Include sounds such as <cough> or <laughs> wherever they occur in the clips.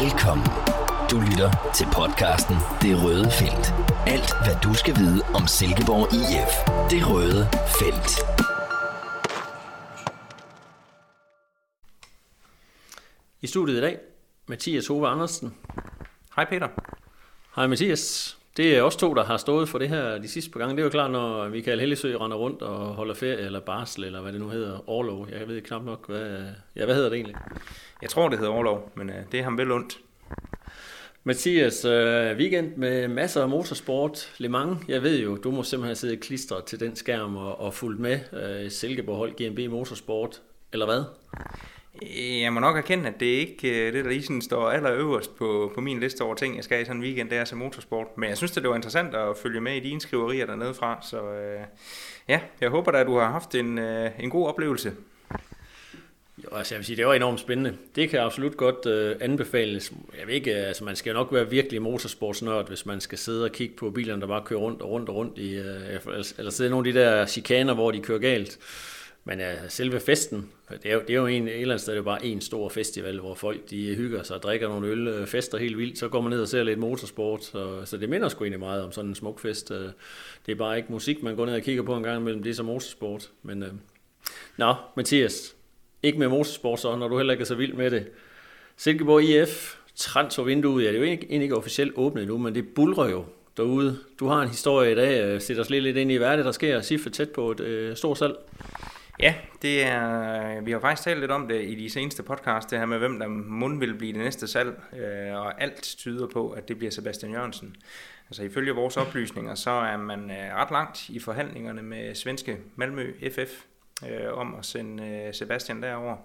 Velkommen. Du lytter til podcasten Det Røde Felt. Alt, hvad du skal vide om Silkeborg IF. Det Røde Felt. I studiet i dag, Mathias Hove Andersen. Hej Peter. Hej Mathias. Det er os to, der har stået for det her de sidste par gange. Det er jo klart, når Michael Hellesø render rundt og holder ferie, eller barsel, eller hvad det nu hedder, overlov. Jeg ved knap nok, hvad, ja, hvad hedder det egentlig? Jeg tror, det hedder overlov, men uh, det er ham vel ondt. Mathias, uh, weekend med masser af motorsport, Le Mans. Jeg ved jo, du må simpelthen sidde klistret til den skærm og, og fulgt med uh, Silkeborg hold GMB Motorsport, eller hvad? Øh, jeg må nok erkende, at det er ikke øh, det, der lige sådan står allerøverst på, på min liste over ting, jeg skal i sådan en weekend, det er så motorsport. Men jeg synes, det var interessant at følge med i dine skriverier dernede fra, så øh, ja, jeg håber da, at du har haft en, øh, en god oplevelse. Jo, altså jeg vil sige, det var enormt spændende. Det kan absolut godt øh, anbefales. Jeg ved ikke, øh, altså man skal jo nok være virkelig motorsportsnørd, hvis man skal sidde og kigge på bilerne, der bare kører rundt og rundt og rundt i, øh, eller sidde i nogle af de der chikaner, hvor de kører galt. Men ja, selve festen, det er jo, det er jo en, et eller andet sted det er bare en stor festival, hvor folk de hygger sig og drikker nogle øl, øh, fester helt vildt, så går man ned og ser lidt motorsport, så, så det minder sgu egentlig meget om sådan en smuk fest. Øh, det er bare ikke musik, man går ned og kigger på en gang imellem, det er så motorsport. Men, øh, nå, Mathias, ikke med motorsport så, når du heller ikke er så vild med det. Silkeborg IF, transfervinduet, ja, det er jo egentlig ikke officielt åbnet nu, men det bulrer jo derude. Du har en historie i dag, øh, sætter os lidt ind i, hvad det, der sker, Siffe tæt på et øh, stort salg. Ja, det er, vi har faktisk talt lidt om det i de seneste podcast, det her med, hvem der mund vil blive det næste salg, øh, og alt tyder på, at det bliver Sebastian Jørgensen. Altså ifølge vores oplysninger, så er man øh, ret langt i forhandlingerne med svenske Malmø FF øh, om at sende øh, Sebastian derover.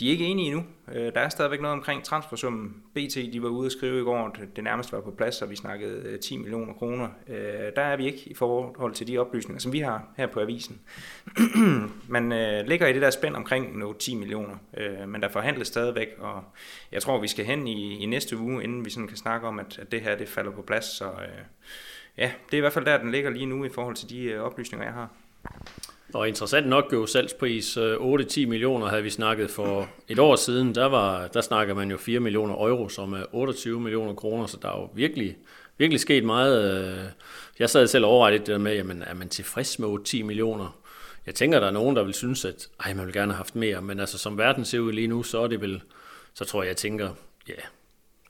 De er ikke enige endnu. Øh, der er stadigvæk noget omkring transfersummen. BT de var ude at skrive i går, at det nærmest var på plads, og vi snakkede øh, 10 millioner kroner. Øh, der er vi ikke i forhold til de oplysninger, som vi har her på avisen. <clears throat> Man ligger i det der spænd omkring nogle 10 millioner, men der forhandles stadigvæk, og jeg tror, vi skal hen i, i næste uge, inden vi sådan kan snakke om, at, at det her det falder på plads. Så ja, det er i hvert fald der, den ligger lige nu i forhold til de oplysninger, jeg har. Og interessant nok jo salgspris øh, 8-10 millioner havde vi snakket for et år siden. Der, var, der snakker man jo 4 millioner euro, som er 28 millioner kroner, så der er jo virkelig, virkelig sket meget. Øh, jeg sad selv overvejet det der med, jamen, er man tilfreds med 8-10 millioner? Jeg tænker, der er nogen, der vil synes, at ej, man vil gerne have haft mere, men altså som verden ser ud lige nu, så er det vel, så tror jeg, jeg tænker, ja,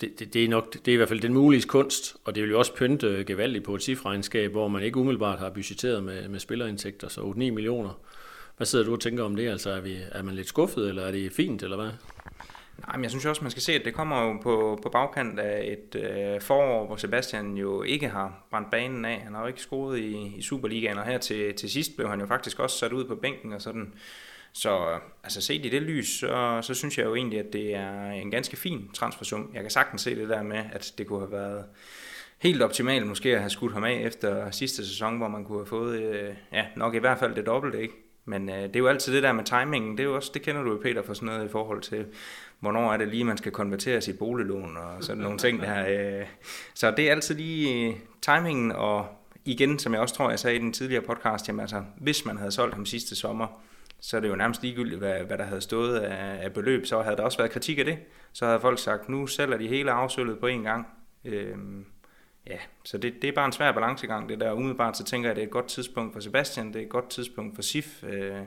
det, det, det, er nok, det er i hvert fald den mulige kunst, og det vil jo også pynte øh, gevaldigt på et cifregnskab, hvor man ikke umiddelbart har budgetteret med, med spillerindtægter, så 8-9 millioner. Hvad sidder du og tænker om det? Altså, er, vi, er man lidt skuffet, eller er det fint, eller hvad? Nej, men jeg synes også, man skal se, at det kommer jo på, på bagkant af et øh, forår, hvor Sebastian jo ikke har brændt banen af. Han har jo ikke scoret i, i Superligaen, og her til, til sidst blev han jo faktisk også sat ud på bænken og sådan så øh, altså set i det lys, så, så synes jeg jo egentlig, at det er en ganske fin transfersum. Jeg kan sagtens se det der med, at det kunne have været helt optimalt måske at have skudt ham af efter sidste sæson, hvor man kunne have fået, øh, ja, nok i hvert fald det dobbelte, ikke? Men øh, det er jo altid det der med timingen, det, er jo også, det kender du jo Peter for sådan noget i forhold til, hvornår er det lige, man skal konvertere sit boliglån og sådan nogle ting der. Øh. Så det er altid lige timingen, og igen, som jeg også tror, jeg sagde i den tidligere podcast, jamen altså, hvis man havde solgt ham sidste sommer, så er det jo nærmest ligegyldigt, hvad, hvad der havde stået af, af beløb. Så havde der også været kritik af det. Så havde folk sagt, nu sælger de hele afsølvet på en gang. Øhm, ja, så det, det er bare en svær balancegang, det der. Umiddelbart så tænker jeg, at det er et godt tidspunkt for Sebastian, det er et godt tidspunkt for SIF. Øh,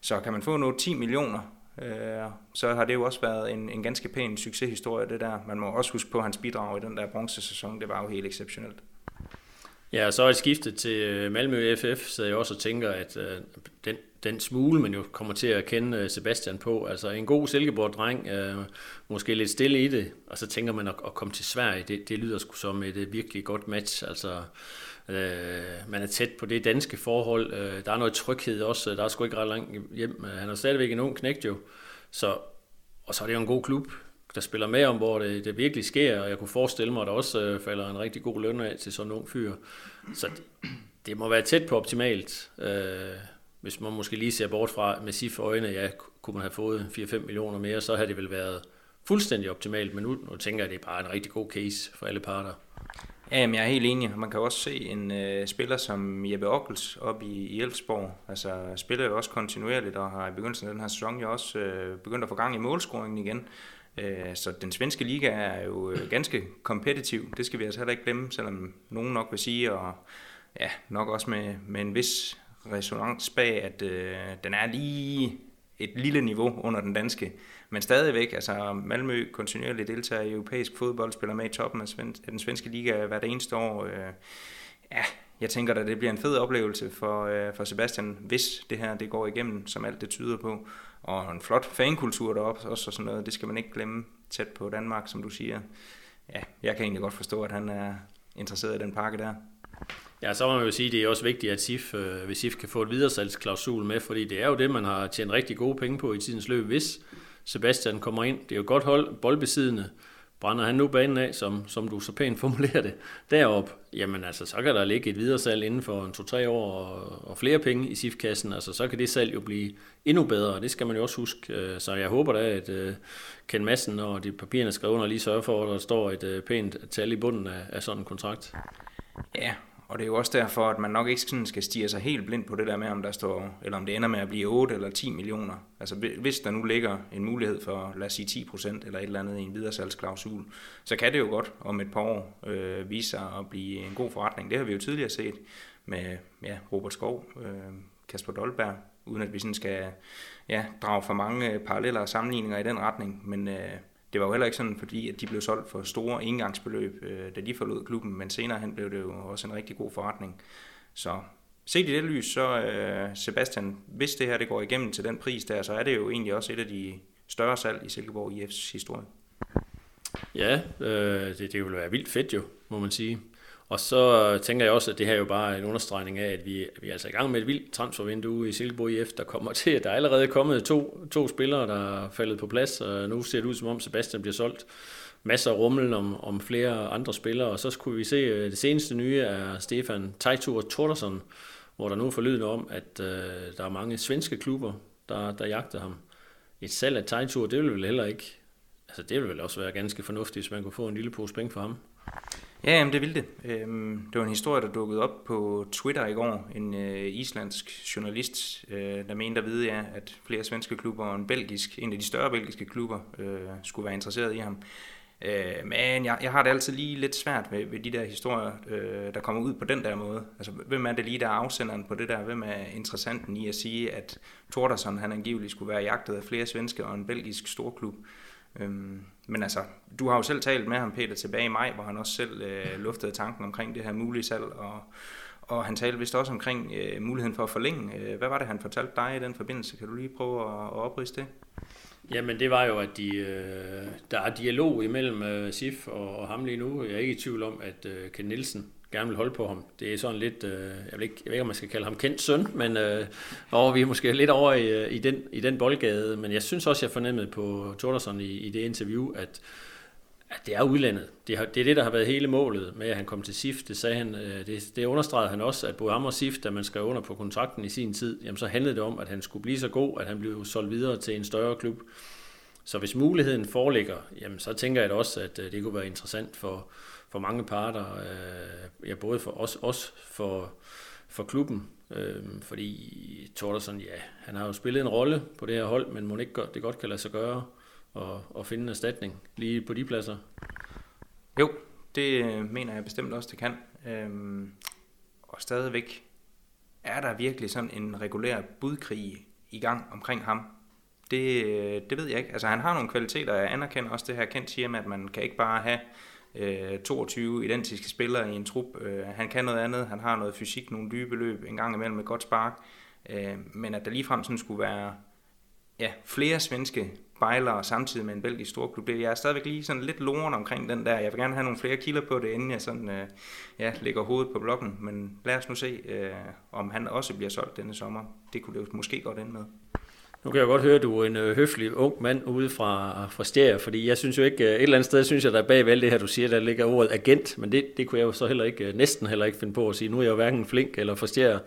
så kan man få noget 10 millioner, øh, så har det jo også været en, en ganske pæn succeshistorie, det der. Man må også huske på hans bidrag i den der bronzesæson, det var jo helt exceptionelt. Ja, så er skiftet til Malmø FF, så jeg også tænker, at øh, den den smule, man jo kommer til at kende øh, Sebastian på. Altså en god Silkeborg-dreng, øh, måske lidt stille i det, og så tænker man at, at komme til Sverige. Det, det lyder sgu som et, et virkelig godt match. Altså, øh, man er tæt på det danske forhold. Øh, der er noget tryghed også. Der er sgu ikke ret langt hjem. Øh, han er stadigvæk en ung knægt jo. Så, og så er det jo en god klub, der spiller med om, hvor det, det virkelig sker, og jeg kunne forestille mig, at der også øh, falder en rigtig god løn af til sådan en ung fyr. Så det, det må være tæt på optimalt. Øh, hvis man måske lige ser bort fra med SIF øjne, ja, kunne man have fået 4-5 millioner mere, så havde det vel været fuldstændig optimalt, men nu, nu tænker jeg, at det er bare en rigtig god case for alle parter. Ja, jeg er helt enig. Man kan også se en øh, spiller som Jeppe Ockels op i, i Elfsborg. Altså spiller jo også kontinuerligt, og har i begyndelsen af den her sæson jo også øh, begyndt at få gang i målscoringen igen. Øh, så den svenske liga er jo øh, ganske kompetitiv. Det skal vi altså heller ikke glemme, selvom nogen nok vil sige, og ja, nok også med, med en vis resonans bag, at øh, den er lige et lille niveau under den danske. Men stadigvæk, altså Malmø kontinuerligt deltager i europæisk fodbold, spiller med i toppen af, af den svenske liga hvert eneste år. Øh, ja, jeg tænker da, det bliver en fed oplevelse for, øh, for Sebastian, hvis det her det går igennem, som alt det tyder på. Og en flot fankultur deroppe også og sådan noget, det skal man ikke glemme tæt på Danmark, som du siger. Ja, jeg kan egentlig godt forstå, at han er interesseret i den pakke der. Ja, så må man jo sige, at det er også vigtigt, at SIF, øh, hvis SIF kan få et videresalgsklausul med, fordi det er jo det, man har tjent rigtig gode penge på i tidens løb, hvis Sebastian kommer ind. Det er jo godt hold, boldbesiddende. Brænder han nu banen af, som, som du så pænt <laughs> formulerer det, derop, jamen altså, så kan der ligge et videresalg inden for en to-tre år og, og flere penge i SIF-kassen. Altså, så kan det salg jo blive endnu bedre, og det skal man jo også huske. Øh, så jeg håber da, at øh, Ken Madsen når de papirerne skrevet under lige sørger for, at der står et øh, pænt tal i bunden af, af sådan en kontrakt. Ja, og det er jo også derfor, at man nok ikke sådan skal stige sig helt blind på det der med, om der står, eller om det ender med at blive 8 eller 10 millioner. Altså hvis der nu ligger en mulighed for, lad os sige 10 procent eller et eller andet i en videresalgsklausul, så kan det jo godt om et par år øh, vise sig at blive en god forretning. Det har vi jo tidligere set med ja, Robert Skov, øh, Kasper Dolberg, uden at vi sådan skal ja, drage for mange øh, paralleller og sammenligninger i den retning. Men øh, det var jo heller ikke sådan, fordi at de blev solgt for store engangsbeløb, øh, da de forlod klubben, men senere hen blev det jo også en rigtig god forretning. Så set i det lys, så øh, Sebastian, hvis det her det går igennem til den pris der, så er det jo egentlig også et af de større salg i Silkeborg IF's historie. Ja, øh, det, det vil være vildt fedt jo, må man sige. Og så tænker jeg også, at det her er jo bare en understregning af, at vi, vi er altså i gang med et vildt transfervindue i Silkeborg IF, der kommer <laughs> til, at der er allerede kommet to, to spillere, der er faldet på plads, og nu ser det ud som om Sebastian bliver solgt. Masser af rummel om, om flere andre spillere, og så skulle vi se, at det seneste nye er Stefan Teitur Tordersen, hvor der nu er forlydende om, at øh, der er mange svenske klubber, der, der jagter ham. Et salg af Teitur, det vil vel heller ikke, altså det vil vel også være ganske fornuftigt, hvis man kunne få en lille pose penge for ham. Ja, jamen, det ville det. Øhm, det var en historie, der dukkede op på Twitter i går. En øh, islandsk journalist, øh, der mente at vide, ja, at flere svenske klubber og en belgisk, en af de større belgiske klubber øh, skulle være interesseret i ham. Øh, men jeg, jeg har det altid lige lidt svært ved, ved de der historier, øh, der kommer ud på den der måde. Altså, hvem er det lige, der er afsenderen på det der? Hvem er interessanten i at sige, at Tordersson, han angiveligt skulle være jagtet af flere svenske og en belgisk storklub? Øh, men altså, du har jo selv talt med ham, Peter, tilbage i maj, hvor han også selv øh, luftede tanken omkring det her mulige salg, og, og han talte vist også omkring øh, muligheden for at forlænge. Øh, hvad var det, han fortalte dig i den forbindelse? Kan du lige prøve at, at oprise det? Jamen det var jo, at de, øh, der er dialog imellem øh, SIF og, og ham lige nu. Jeg er ikke i tvivl om, at øh, Ken Nielsen gerne vil holde på ham. Det er sådan lidt, øh, jeg, ved ikke, jeg ved ikke, om man skal kalde ham kendt søn, men øh, og vi er måske lidt over i, øh, i, den, i den boldgade. Men jeg synes også, jeg fornemmede på Tordersson i, i det interview, at, at det er udlandet. Det, har, det er det, der har været hele målet med, at han kom til SIF. Det sagde han, øh, det, det understregede han også, at Boham og SIF, da man skrev under på kontrakten i sin tid, jamen så handlede det om, at han skulle blive så god, at han blev solgt videre til en større klub. Så hvis muligheden foreligger, jamen så tænker jeg da også, at øh, det kunne være interessant for, for mange parter, øh, ja, både for os, os for, for klubben, øh, fordi Tordersson, ja, han har jo spillet en rolle på det her hold, men må ikke det godt kan lade sig gøre og, og finde en erstatning lige på de pladser? Jo, det øh, mener jeg bestemt også, det kan. Øhm, og stadigvæk er der virkelig sådan en regulær budkrig i gang omkring ham. Det, øh, det ved jeg ikke. Altså han har nogle kvaliteter, jeg anerkender også det her kendt siger med, at man kan ikke bare have øh, 22 identiske spillere i en trup. Øh, han kan noget andet, han har noget fysik, nogle dybe løb, en gang imellem et godt spark. Øh, men at der ligefrem sådan skulle være ja, flere svenske bejlere samtidig med en belgisk storklub, det jeg er stadigvæk lige sådan lidt loren omkring den der. Jeg vil gerne have nogle flere kilder på det, inden jeg sådan, øh, ja, lægger hovedet på blokken. Men lad os nu se, øh, om han også bliver solgt denne sommer. Det kunne det jo måske godt ende med. Nu kan jeg godt høre, at du er en øh, høflig ung mand ude fra, fra Stjære, fordi jeg synes jo ikke, øh, et eller andet sted synes jeg, der bag alt det her, du siger, der ligger ordet agent, men det, det kunne jeg jo så heller ikke, øh, næsten heller ikke finde på at sige. Nu er jeg jo hverken flink eller fra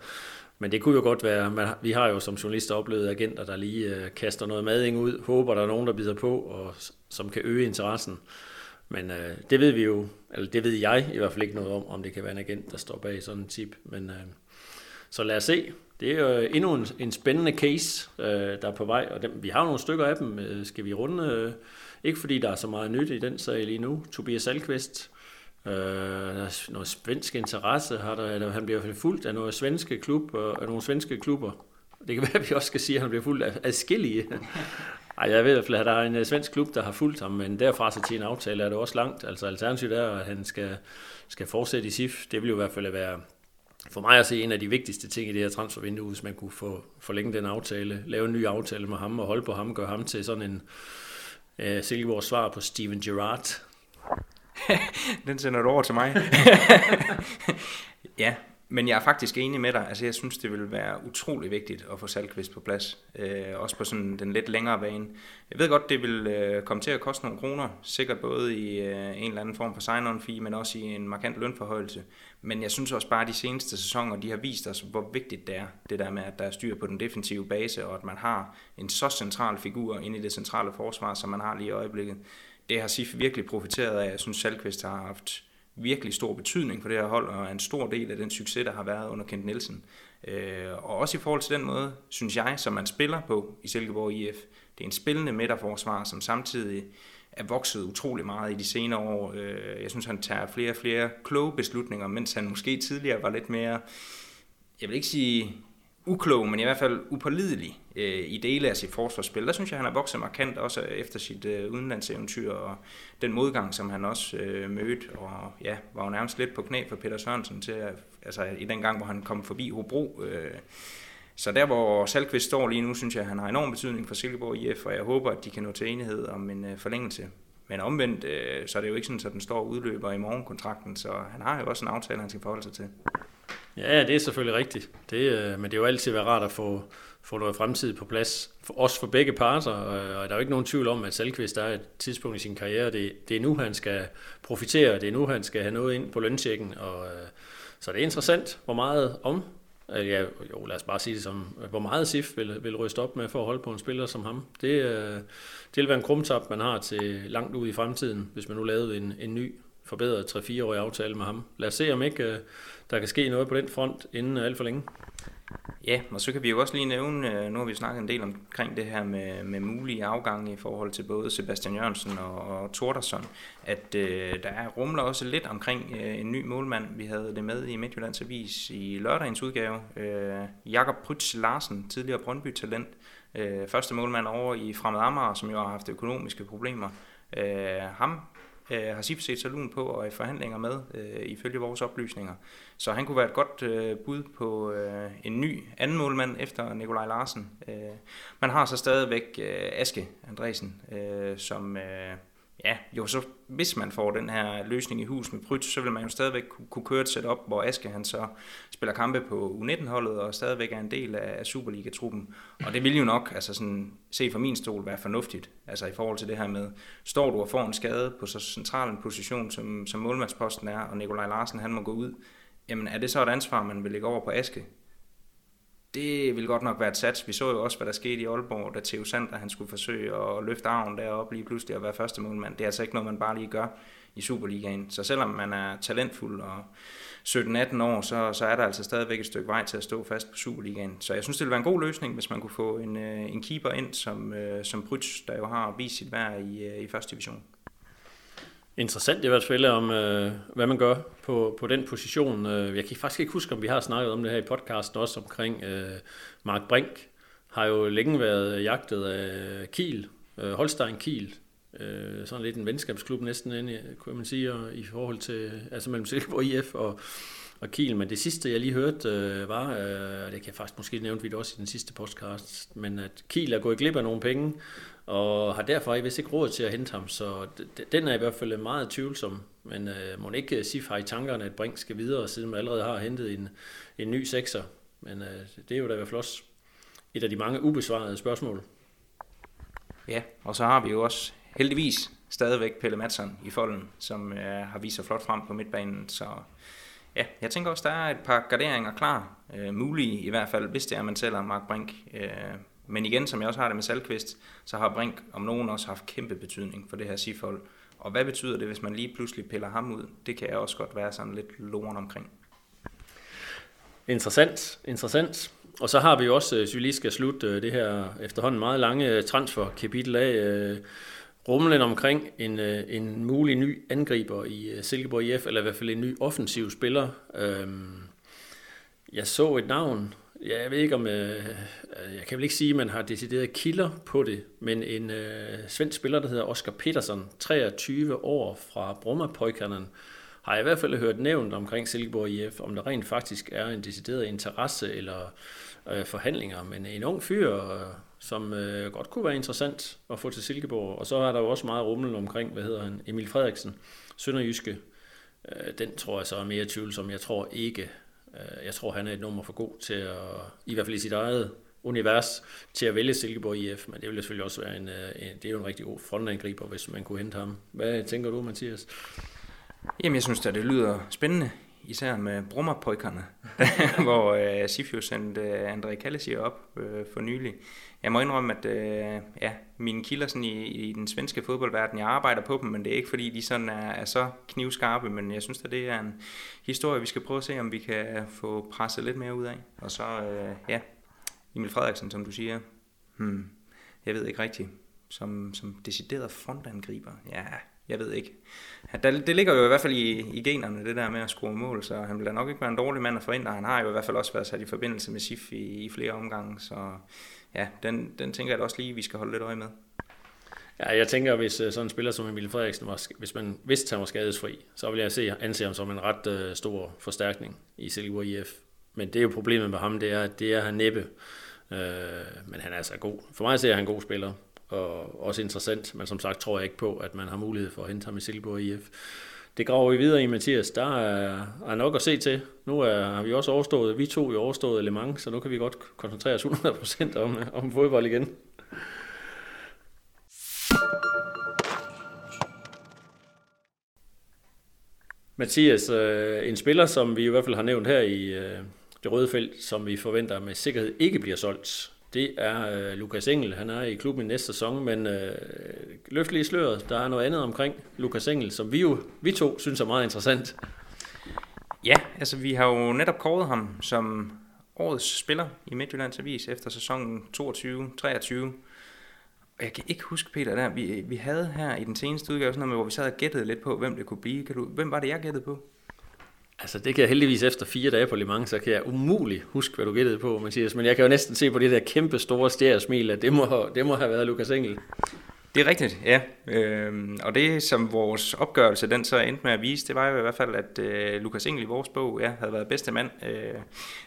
men det kunne jo godt være, man, vi har jo som journalister oplevet agenter, der lige øh, kaster noget mading ud, håber der er nogen, der bider på, og som kan øge interessen. Men øh, det ved vi jo, eller det ved jeg i hvert fald ikke noget om, om det kan være en agent, der står bag sådan en tip. Men øh, så lad os se det er jo endnu en, en spændende case, øh, der er på vej, og dem, vi har nogle stykker af dem. Øh, skal vi runde? Øh, ikke fordi der er så meget nyt i den sag lige nu. Tobias Alkvist, øh, noget svensk interesse, har der, der, han bliver fuldt af nogle svenske, klub, af nogle svenske klubber. Det kan <laughs> være, at vi også skal sige, at han bliver fuldt af adskillige. <laughs> Ej, jeg ved i hvert fald, at der er en svensk klub, der har fulgt ham, men derfra så til en aftale er det også langt. Altså alternativet er, at han skal, skal fortsætte i SIF. Det vil jo i hvert fald være for mig at se en af de vigtigste ting i det her transfervindue, hvis man kunne få forlænge den aftale, lave en ny aftale med ham og holde på ham, gøre ham til sådan en uh, Silkeborgs svar på Steven Gerrard. <laughs> den sender du over til mig. <laughs> ja, men jeg er faktisk enig med dig. Altså, jeg synes, det vil være utrolig vigtigt at få Salkvist på plads. Øh, også på sådan den lidt længere bane. Jeg ved godt, det vil øh, komme til at koste nogle kroner. Sikkert både i øh, en eller anden form for sign-on fee, men også i en markant lønforhøjelse. Men jeg synes også bare, at de seneste sæsoner, de har vist os, hvor vigtigt det er. Det der med, at der er styr på den defensive base, og at man har en så central figur inde i det centrale forsvar, som man har lige i øjeblikket. Det har SIF virkelig profiteret af. Jeg synes, Salkvist har haft virkelig stor betydning for det her hold, og er en stor del af den succes, der har været under Kent Nielsen. Øh, og også i forhold til den måde, synes jeg, som man spiller på i Silkeborg IF, det er en spillende midterforsvar, som samtidig er vokset utrolig meget i de senere år. Øh, jeg synes, han tager flere og flere kloge beslutninger, mens han måske tidligere var lidt mere, jeg vil ikke sige uklog, men i hvert fald upålidelig øh, i dele af sit forsvarsspil. Der synes jeg, han har vokset markant også efter sit øh, udenlandseventyr og den modgang, som han også øh, mødte, og ja, var jo nærmest lidt på knæ for Peter Sørensen til, at, altså i den gang, hvor han kom forbi Hobro. Øh, så der, hvor Salkvist står lige nu, synes jeg, han har enorm betydning for Silkeborg IF, og jeg håber, at de kan nå til enighed om en øh, forlængelse. Men omvendt, øh, så er det jo ikke sådan, at den står udløber i morgenkontrakten, så han har jo også en aftale, han skal forholde sig til. Ja, det er selvfølgelig rigtigt. Det, øh, men det er jo altid været rart at få, få noget fremtid på plads, for, også for begge parter, og, der er jo ikke nogen tvivl om, at Salkvist er et tidspunkt i sin karriere, det, det er nu, han skal profitere, det er nu, han skal have noget ind på løntjekken, og, så det er interessant, hvor meget om, Øh, ja, jo, lad os bare sige det som, øh, hvor meget SIF vil, vil ryste op med for at holde på en spiller som ham. Det, øh, det vil være en krumtap, man har til langt ud i fremtiden, hvis man nu lavede en, en ny forbedret 3-4-årig aftale med ham. Lad os se, om ikke der kan ske noget på den front inden øh, alt for længe. Ja, og så kan vi jo også lige nævne, øh, nu har vi snakket en del omkring det her med, med mulige afgange i forhold til både Sebastian Jørgensen og, og Tordersson, at øh, der er rumler også lidt omkring øh, en ny målmand. Vi havde det med i Midtjyllands Avis i lørdagens udgave. Øh, Jakob Prytz Larsen, tidligere Brøndby-talent, øh, første målmand over i Fremad Amager, som jo har haft økonomiske problemer. Øh, ham øh, har SIF set salun på og er i forhandlinger med, øh, ifølge vores oplysninger. Så han kunne være et godt øh, bud på øh, en ny anden målmand efter Nikolaj Larsen. Øh, man har så stadigvæk øh, Aske Andresen, øh, som... Øh, ja, jo så hvis man får den her løsning i hus med Pryt, så vil man jo stadigvæk kunne køre et setup, hvor Aske han så spiller kampe på U19-holdet og stadigvæk er en del af Superliga-truppen. Og det vil jo nok, altså sådan, se fra min stol, være fornuftigt, altså i forhold til det her med, står du og får en skade på så central en position, som, som målmandsposten er, og Nikolaj Larsen han må gå ud, jamen er det så et ansvar, man vil lægge over på Aske? Det vil godt nok være et sats. Vi så jo også, hvad der skete i Aalborg, da Theo Sander han skulle forsøge at løfte arven deroppe lige pludselig og være første målmand. Det er altså ikke noget, man bare lige gør i Superligaen. Så selvom man er talentfuld og 17-18 år, så, så er der altså stadigvæk et stykke vej til at stå fast på Superligaen. Så jeg synes, det ville være en god løsning, hvis man kunne få en, øh, en keeper ind, som, øh, som Brytz, der jo har vist sit værd i, øh, i første division interessant i hvert fald, om øh, hvad man gør på, på den position. Øh, jeg kan faktisk ikke huske, om vi har snakket om det her i podcasten også omkring øh, Mark Brink. Har jo længe været jagtet af Kiel, øh, Holstein Kiel. Øh, sådan lidt en venskabsklub næsten, inde, kunne man sige, og, i forhold til, altså mellem Silkeborg IF og, og Kiel. Men det sidste, jeg lige hørte, øh, var, øh, det kan jeg faktisk måske nævne vi det også i den sidste podcast, men at Kiel er gået glip af nogle penge, og har derfor vist ikke råd til at hente ham, så den er i hvert fald meget tvivlsom. Men øh, må ikke øh, Sif har i tankerne, at Brink skal videre, siden man allerede har hentet en, en ny sekser. Men øh, det er jo da i hvert fald også et af de mange ubesvarede spørgsmål. Ja, og så har vi jo også heldigvis stadigvæk Pelle Madsen i folden, som øh, har vist sig flot frem på midtbanen. Så ja, jeg tænker også, der er et par garderinger klar, øh, mulige i hvert fald, hvis det er, man sælger Mark Brink. Øh, men igen, som jeg også har det med Salkvist, så har Brink om nogen også haft kæmpe betydning for det her sifold. Og hvad betyder det, hvis man lige pludselig piller ham ud? Det kan jeg også godt være sådan lidt loren omkring. Interessant, interessant. og så har vi også, øh, hvis vi lige skal slutte øh, det her efterhånden meget lange transferkapitel af, øh, rumlen omkring en, øh, en mulig ny angriber i øh, Silkeborg IF, eller i hvert fald en ny offensiv spiller. Øhm, jeg så et navn, Ja, jeg ved ikke om, øh, jeg kan vel ikke sige, at man har decideret kilder på det, men en svensk spiller, der hedder Oscar Petersen, 23 år fra Brommapojkerne, har jeg i hvert fald hørt nævnt omkring Silkeborg IF, om der rent faktisk er en decideret interesse eller øh, forhandlinger, men en ung fyr, øh, som øh, godt kunne være interessant at få til Silkeborg. Og så er der jo også meget rummel omkring, hvad hedder han, Emil Frederiksen, Sønderjyske. Øh, den tror jeg så er mere tvivlsom. Jeg tror ikke, Øh, jeg tror, han er et nummer for god til at, i hvert fald i sit eget univers, til at vælge Silkeborg IF, men det vil selvfølgelig også være en, øh, en det er jo en rigtig god frontangriber, hvis man kunne hente ham. Hvad tænker du, Mathias? Jamen, jeg synes at det lyder spændende, især med brummerpojkerne, <laughs> hvor øh, Sifio sendte øh, André Kallesi op øh, for nylig. Jeg må indrømme, at øh, ja, mine kilder sådan i, i den svenske fodboldverden, jeg arbejder på dem, men det er ikke fordi, de sådan er, er så knivskarpe, men jeg synes, at det er en historie, vi skal prøve at se, om vi kan få presset lidt mere ud af. Og så, øh, ja, Emil Frederiksen, som du siger, hmm, jeg ved ikke rigtigt, som, som decideret frontangriber, ja, jeg ved ikke. Det ligger jo i hvert fald i, i generne, det der med at score mål, så han vil nok ikke være en dårlig mand at forhindre. Han har jo i hvert fald også været sat i forbindelse med SIF i, i flere omgange, så ja, den, den tænker jeg da også lige, vi skal holde lidt øje med. Ja, jeg tænker, hvis øh, sådan en spiller som Emil Frederiksen, var, hvis man vidste, han var skadesfri, så vil jeg se, anse ham som en ret øh, stor forstærkning i Silkeborg IF. Men det er jo problemet med ham, det er, at det er han næppe. Øh, men han er altså god. For mig ser han en god spiller og også interessant, men som sagt tror jeg ikke på, at man har mulighed for at hente ham i Silkeborg IF. Det graver vi videre i, Mathias. Der er, er nok at se til. Nu er, har vi også overstået, vi to i overstået Le Mans, så nu kan vi godt koncentrere os 100% om, om fodbold igen. Mathias, øh, en spiller, som vi i hvert fald har nævnt her i øh, det røde felt, som vi forventer med sikkerhed ikke bliver solgt, det er øh, Lukas Engel. Han er i klubben i næste sæson, men øh, løft lige sløret. Der er noget andet omkring Lukas Engel, som vi jo vi to synes er meget interessant. Ja, altså vi har jo netop kåret ham som årets spiller i Midtjyllands Avis efter sæsonen 22-23. Og jeg kan ikke huske, Peter, der, vi, vi havde her i den seneste udgave sådan noget med, hvor vi sad og gættede lidt på, hvem det kunne blive. Kan du, hvem var det, jeg gættede på? Altså det kan jeg heldigvis efter fire dage på Le Mans, så kan jeg umuligt huske, hvad du gættede på, Mathias. Men jeg kan jo næsten se på det der kæmpe store stjæresmil, at det må, det må have været Lukas Engel. Det er rigtigt, ja. Øhm, og det, som vores opgørelse den så endte med at vise, det var jo i hvert fald, at øh, Lukas Engel i vores bog ja, havde været bedste mand. Øh,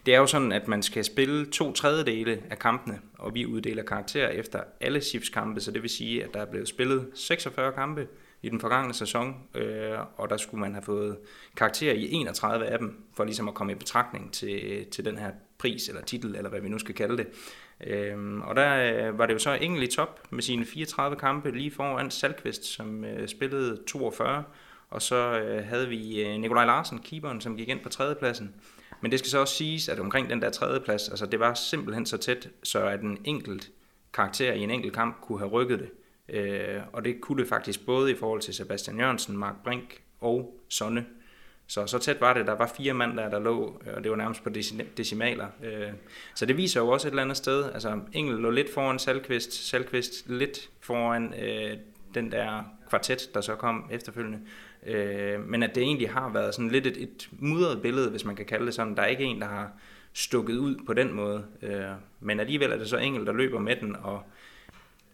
det er jo sådan, at man skal spille to tredjedele af kampene, og vi uddeler karakterer efter alle chipskampe, så det vil sige, at der er blevet spillet 46 kampe, i den forgangne sæson, øh, og der skulle man have fået karakter i 31 af dem, for ligesom at komme i betragtning til, til den her pris, eller titel, eller hvad vi nu skal kalde det. Øh, og der øh, var det jo så Engel i top med sine 34 kampe lige foran Salkvist, som øh, spillede 42, og så øh, havde vi øh, Nikolaj Larsen, keeperen, som gik ind på tredjepladsen. Men det skal så også siges, at omkring den der tredjeplads, altså det var simpelthen så tæt, så at en enkelt karakter i en enkelt kamp kunne have rykket det. Øh, og det kunne det faktisk både i forhold til Sebastian Jørgensen, Mark Brink og Sonne. Så så tæt var det. Der var fire mand der, der lå, øh, og det var nærmest på decimaler. Øh, så det viser jo også et eller andet sted. Altså, Engel lå lidt foran Salkvist, Salkvist lidt foran øh, den der kvartet, der så kom efterfølgende. Øh, men at det egentlig har været sådan lidt et, et mudret billede, hvis man kan kalde det sådan. Der er ikke en, der har stukket ud på den måde. Øh, men alligevel er det så Engel, der løber med den, og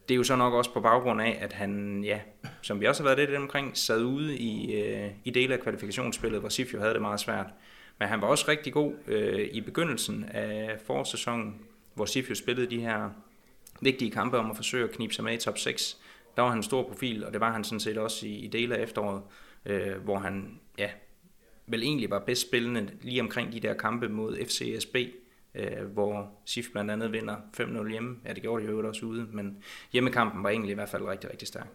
det er jo så nok også på baggrund af, at han, ja, som vi også har været lidt omkring, sad ude i, øh, i dele af kvalifikationsspillet, hvor Sifjo havde det meget svært. Men han var også rigtig god øh, i begyndelsen af forårssæsonen, hvor Sifjo spillede de her vigtige kampe om at forsøge at knibe sig med i top 6. Der var han en stor profil, og det var han sådan set også i, i dele af efteråret, øh, hvor han ja, vel egentlig var bedst spillende lige omkring de der kampe mod FCSB, øh, hvor SIF blandt andet vinder 5-0 hjemme. Ja, det gjorde de jo også ude, men hjemmekampen var egentlig i hvert fald rigtig, rigtig stærk.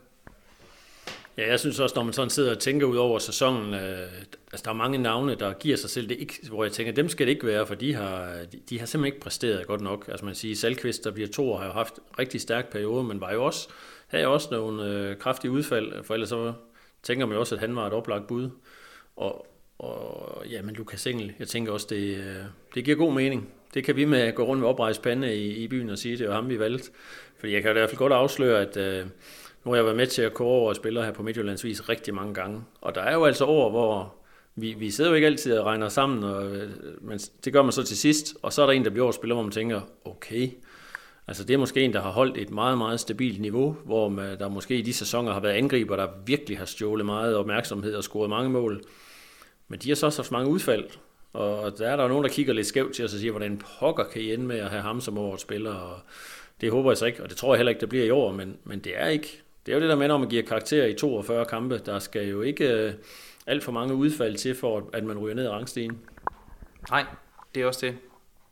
Ja, jeg synes også, når man sådan sidder og tænker ud over sæsonen, øh, altså der er mange navne, der giver sig selv det ikke, hvor jeg tænker, dem skal det ikke være, for de har, de, de har simpelthen ikke præsteret godt nok. Altså man siger, Salkvist, der bliver to, har jo haft rigtig stærk periode, men var jo også, havde jo også nogle øh, kraftige udfald, for ellers så tænker man jo også, at han var et oplagt bud. Og og ja, men Lukas Engel, jeg tænker også, det, øh, det giver god mening. Det kan vi med gå rundt med oprejst pande i, i byen og sige, det var ham, vi valgte. Fordi jeg kan i hvert fald godt afsløre, at øh, nu har jeg været med til at kåre over spillere her på Midtjyllandsvis rigtig mange gange. Og der er jo altså år, hvor vi, vi sidder jo ikke altid og regner sammen, og, øh, men det gør man så til sidst, og så er der en, der bliver spiller, hvor man tænker, okay, altså det er måske en, der har holdt et meget, meget stabilt niveau, hvor man, der måske i de sæsoner har været angriber, der virkelig har stjålet meget opmærksomhed og scoret mange mål. Men de har så også haft mange udfald, og der er der nogen, der kigger lidt skævt til os og siger, hvordan pokker kan I ende med at have ham som årets spiller, og det håber jeg så ikke, og det tror jeg heller ikke, der bliver i år, men, men det er ikke, det er jo det der med, når man giver karakter i 42 kampe, der skal jo ikke alt for mange udfald til, for at man ryger ned i rangstigen. Nej, det er også det.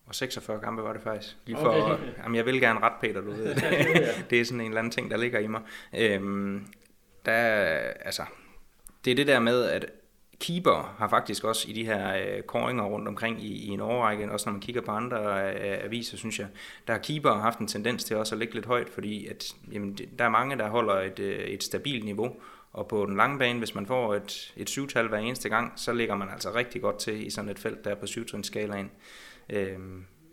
Og 46 kampe var det faktisk. Lige for, okay. jamen jeg vil gerne ret, Peter, du ved. <laughs> Det, det er sådan en eller anden ting, der ligger i mig. Øhm, der, altså, det er det der med, at keeper har faktisk også i de her øh, koringer rundt omkring i, i en overrække, også når man kigger på andre øh, øh aviser, synes jeg, der har keeper haft en tendens til også at ligge lidt højt, fordi at, jamen, der er mange, der holder et, øh, et stabilt niveau, og på den lange bane, hvis man får et, et syvtal hver eneste gang, så ligger man altså rigtig godt til i sådan et felt der på syvtrinsskalaen. Øh,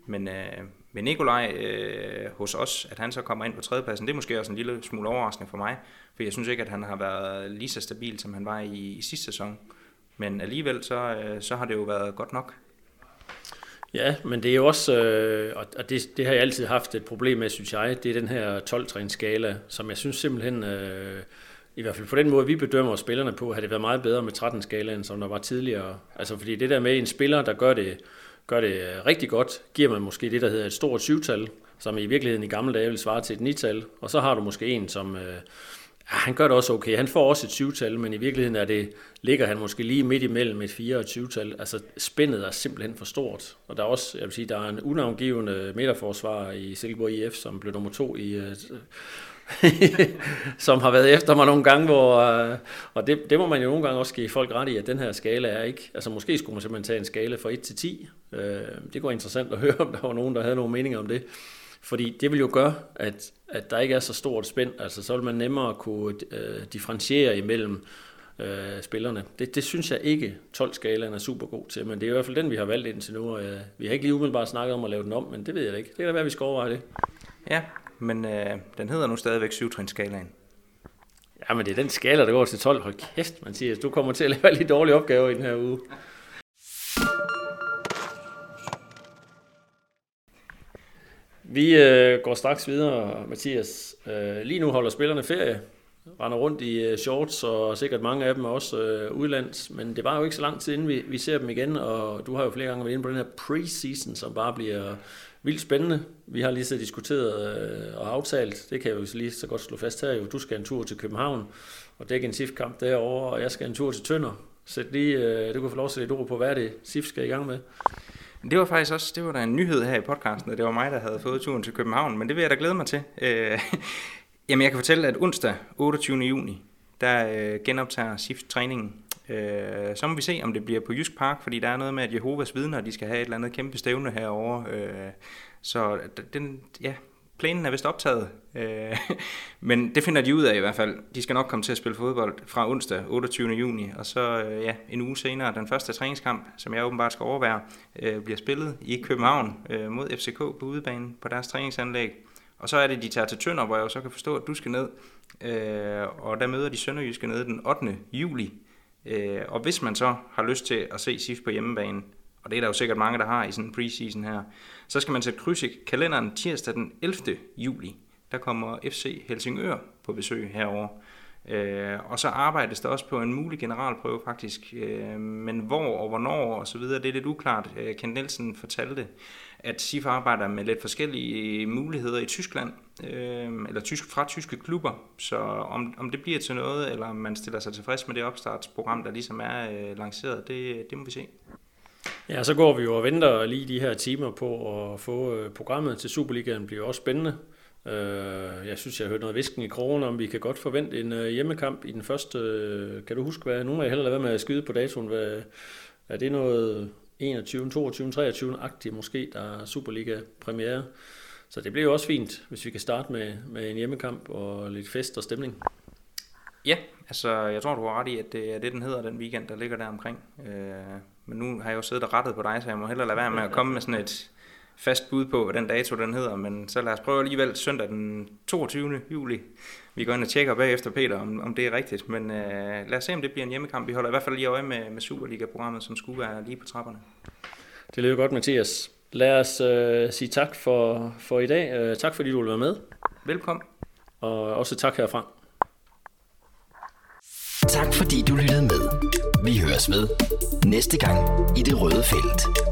men, øh, men Nikolaj øh, hos os, at han så kommer ind på tredjepladsen, det er måske også en lille smule overraskende for mig, for jeg synes ikke, at han har været lige så stabil, som han var i, i sidste sæson. Men alligevel, så, øh, så har det jo været godt nok. Ja, men det er jo også, øh, og det, det har jeg altid haft et problem med, synes jeg, det er den her 12 skala som jeg synes simpelthen, øh, i hvert fald på den måde, vi bedømmer spillerne på, har det været meget bedre med 13 skalaen, som der var tidligere. Altså fordi det der med en spiller, der gør det, gør det øh, rigtig godt, giver man måske det, der hedder et stort syvtal, som i virkeligheden i gamle dage vil svare til et nital, og så har du måske en, som... Øh, han gør det også okay. Han får også et 20-tal, men i virkeligheden er det, ligger han måske lige midt imellem et 4 og et 20-tal. Altså spændet er simpelthen for stort. Og der er også, jeg vil sige, der er en unavngivende midterforsvar i Silkeborg IF, som blev nummer to i, øh, <laughs> som har været efter mig nogle gange, hvor, øh, og det, det må man jo nogle gange også give folk ret i, at den her skala er ikke, altså måske skulle man simpelthen tage en skala fra 1 til 10. Øh, det det går interessant at høre, om der var nogen, der havde nogle meninger om det. Fordi det vil jo gøre, at, at der ikke er så stort spænd. Altså, så vil man nemmere kunne øh, differentiere imellem øh, spillerne. Det, det synes jeg ikke, 12-skalaen er super god til, men det er i hvert fald den, vi har valgt indtil nu. Og, øh, vi har ikke lige umiddelbart snakket om at lave den om, men det ved jeg ikke. Det kan da være, at vi skal overveje det. Ja, men øh, den hedder nu stadigvæk 7 skalaen Ja, men det er den skala, der går til 12. Hold kæft, man siger, du kommer til at lave lidt dårlige opgaver i den her uge. Vi øh, går straks videre, Mathias. Øh, lige nu holder spillerne ferie, render rundt i øh, shorts, og sikkert mange af dem er også øh, udlands, men det var jo ikke så lang tid inden vi, vi ser dem igen, og du har jo flere gange været inde på den her preseason, som bare bliver vildt spændende. Vi har lige så diskuteret øh, og aftalt, det kan jeg jo lige så godt slå fast her, jo. du skal en tur til København og dække en SIF-kamp derovre, og jeg skal en tur til Tønder. Sæt lige, øh, du kan få lov til at sætte ord på, hvad er det SIF skal i gang med? Det var faktisk også, det var der en nyhed her i podcasten, at det var mig, der havde fået turen til København, men det vil jeg da glæde mig til. Øh, <laughs> jamen jeg kan fortælle, at onsdag 28. juni, der øh, genoptager SIFT træningen. Øh, så må vi se, om det bliver på Jysk Park, fordi der er noget med, at Jehovas vidner, de skal have et eller andet kæmpe stævne herovre. Øh, så den, ja, planen er vist optaget, øh, <laughs> men det finder de ud af i hvert fald. De skal nok komme til at spille fodbold fra onsdag 28. juni, og så øh, ja, en uge senere, den første træningskamp, som jeg åbenbart skal overvære, øh, bliver spillet i København øh, mod FCK på udebane på deres træningsanlæg. Og så er det, de tager til Tønder, hvor jeg så kan forstå, at du skal ned. Øh, og der møder de Sønderjyske ned den 8. juli. Øh, og hvis man så har lyst til at se SIF på hjemmebane, og det er der jo sikkert mange, der har i sådan en preseason her, så skal man sætte kryds i kalenderen tirsdag den 11. juli. Der kommer FC Helsingør på besøg herover. Øh, og så arbejdes der også på en mulig generalprøve faktisk, øh, men hvor og hvornår og så videre, det er lidt uklart. Øh, Ken Nielsen fortalte, at SIF arbejder med lidt forskellige muligheder i Tyskland, øh, eller tysk, fra tyske klubber, så om, om det bliver til noget, eller om man stiller sig tilfreds med det opstartsprogram, der ligesom er øh, lanceret, det, det må vi se. Ja, så går vi jo og venter lige de her timer på at få øh, programmet til Superligaen, bliver også spændende. Øh, jeg synes, jeg har hørt noget visken i krogen om, vi kan godt forvente en øh, hjemmekamp i den første. Kan du huske, hvad nogen af jer heller med at skyde på datoen? Hvad, er det noget 21, 22, 23-agtigt måske, der er Superliga-premiere? Så det bliver jo også fint, hvis vi kan starte med, med en hjemmekamp og lidt fest og stemning. Ja, Altså, jeg tror, du har ret i, at det er det, den hedder, den weekend, der ligger der omkring. Øh, men nu har jeg jo siddet og rettet på dig, så jeg må hellere lade være med at komme med sådan et fast bud på, hvad den dato den hedder. Men så lad os prøve alligevel søndag den 22. juli. Vi går ind og tjekker bagefter, Peter, om, om det er rigtigt. Men øh, lad os se, om det bliver en hjemmekamp. Vi holder i hvert fald lige øje med, med Superliga-programmet, som skulle være lige på trapperne. Det lyder godt, Mathias. Lad os øh, sige tak for, for i dag. Øh, tak fordi du vil være med. Velkommen. Og også tak herfra. Tak fordi du lyttede med. Vi høres ved næste gang i det røde felt.